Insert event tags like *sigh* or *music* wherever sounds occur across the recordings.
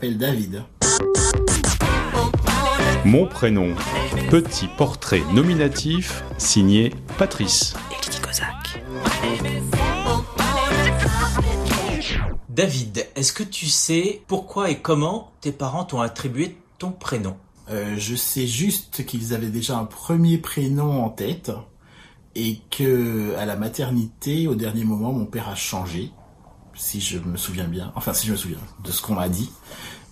m'appelle David. Mon prénom, petit portrait nominatif signé Patrice. David, est-ce que tu sais pourquoi et comment tes parents t'ont attribué ton prénom? Euh, je sais juste qu'ils avaient déjà un premier prénom en tête et que à la maternité, au dernier moment, mon père a changé, si je me souviens bien. Enfin, si je me souviens de ce qu'on m'a dit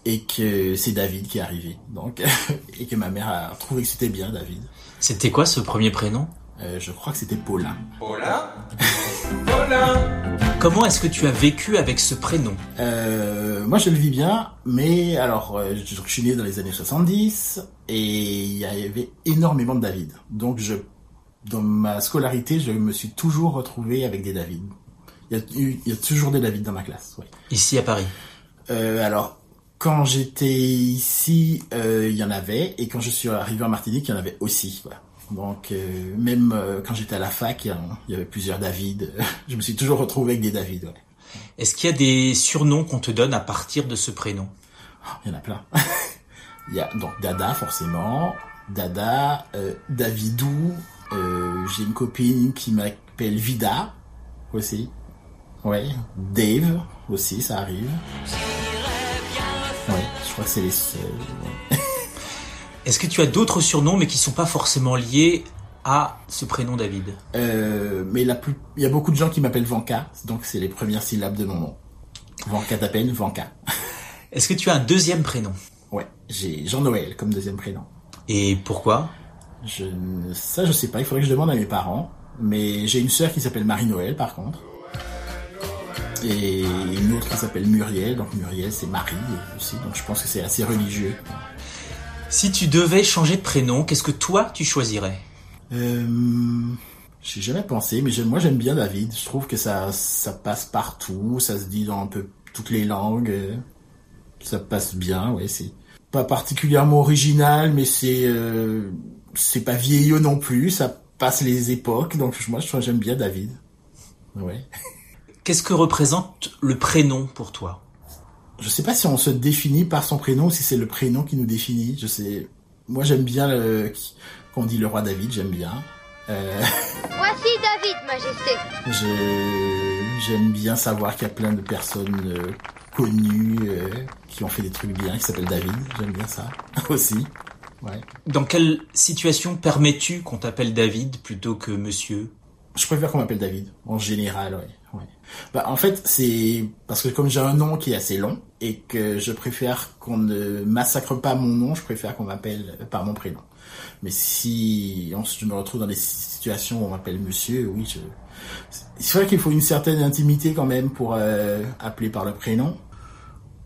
et que c'est David qui est arrivé. Donc, *laughs* et que ma mère a trouvé que c'était bien David. C'était quoi ce premier prénom? Euh, je crois que c'était Paulin. *laughs* Comment est-ce que tu as vécu avec ce prénom? Euh, moi, je le vis bien, mais alors, euh, je, je suis né dans les années 70 et il y avait énormément de David. Donc, je, dans ma scolarité, je me suis toujours retrouvé avec des David. Il y a, eu- il y a toujours des David dans ma classe. Ici à Paris. Euh, alors, quand j'étais ici, euh, il y en avait, et quand je suis arrivé en Martinique, il y en avait aussi. Voilà. Donc, euh, même quand j'étais à la fac, il y, avait plusieurs David. *laughs* je me suis toujours retrouvé avec des David. Ouais. Est-ce qu'il y a des surnoms qu'on te donne à partir de ce prénom? Il y en a plein. *laughs* Il y a donc Dada forcément, Dada, Davidou. J'ai une copine qui m'appelle Vida aussi. Ouais, Dave aussi, ça arrive. Ouais, je crois que c'est les seuls. *laughs* Est-ce que tu as d'autres surnoms mais qui sont pas forcément liés à ce prénom David? Euh, mais la plus, il y a beaucoup de gens qui m'appellent Vanka, donc c'est les premières syllabes de mon nom. Vanka t'appelle Vanka. *laughs* Est-ce que tu as un deuxième prénom? Ouais, j'ai Jean-Noël comme deuxième prénom. Et pourquoi? Je, ne- ça, je sais pas. Il faudrait que je demande à mes parents. Mais j'ai une sœur qui s'appelle Marie-Noël, par contre. Et une autre qui s'appelle Muriel. Donc Muriel, c'est Marie aussi. Donc je pense que c'est assez religieux. Si tu devais changer de prénom, qu'est-ce que toi tu choisirais Euh, j'ai jamais pensé, mais moi j'aime bien David. Je trouve que ça, ça passe partout. Ça se dit dans un peu toutes les langues. Ça passe bien, ouais. C'est pas particulièrement original, mais c'est euh, c'est pas vieillot non plus. Ça passe les époques. Donc moi, j'aime bien David. Ouais. *laughs* Qu'est-ce que représente le prénom pour toi? Je sais pas si on se définit par son prénom ou si c'est le prénom qui nous définit. Je sais. Moi, j'aime bien le qu'on dit le roi David. J'aime bien. Euh, *laughs* Voici David, Majesté. je j'aime bien savoir qu'il y a plein de personnes euh, connues euh, qui ont fait des trucs bien, qui s'appellent David. J'aime bien ça *laughs* aussi. Ouais. Dans quelle situation permets-tu qu'on t'appelle David plutôt que monsieur? Je préfère qu'on m'appelle David, en général, ouais. Ouais. Bah, en fait, c'est parce que comme j'ai un nom qui est assez long et que je préfère qu'on ne massacre pas mon nom, je préfère qu'on m'appelle par mon prénom. Mais si on, je me retrouve dans des situations où on m'appelle monsieur, oui, je... c'est vrai qu'il faut une certaine intimité quand même pour euh, appeler par le prénom.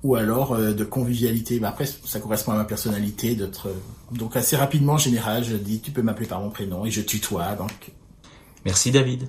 Ou alors euh, de convivialité. Mais après, ça correspond à ma personnalité d'être. euh, Donc assez rapidement, en général, je dis tu peux m'appeler par mon prénom et je tutoie. Donc Merci David.